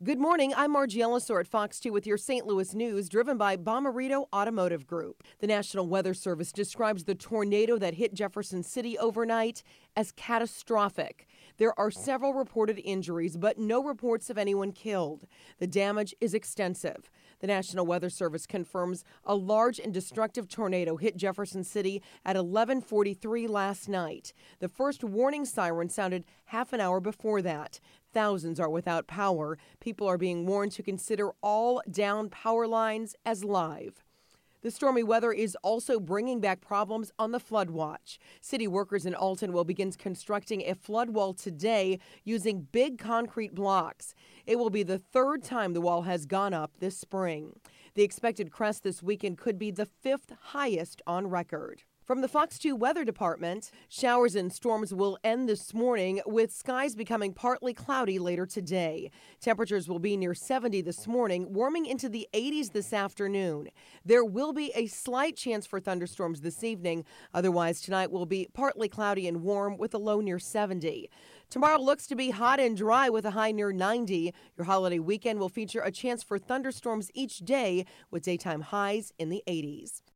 Good morning. I'm Margie Ellisor at Fox 2 with your St. Louis news, driven by Bomarito Automotive Group. The National Weather Service describes the tornado that hit Jefferson City overnight as catastrophic. There are several reported injuries, but no reports of anyone killed. The damage is extensive. The National Weather Service confirms a large and destructive tornado hit Jefferson City at 11:43 last night. The first warning siren sounded half an hour before that. Thousands are without power. People are being warned to consider all down power lines as live. The stormy weather is also bringing back problems on the flood watch. City workers in Alton will begin constructing a flood wall today using big concrete blocks. It will be the third time the wall has gone up this spring. The expected crest this weekend could be the fifth highest on record. From the Fox 2 Weather Department, showers and storms will end this morning with skies becoming partly cloudy later today. Temperatures will be near 70 this morning, warming into the 80s this afternoon. There will be a slight chance for thunderstorms this evening. Otherwise, tonight will be partly cloudy and warm with a low near 70. Tomorrow looks to be hot and dry with a high near 90. Your holiday weekend will feature a chance for thunderstorms each day with daytime highs in the 80s.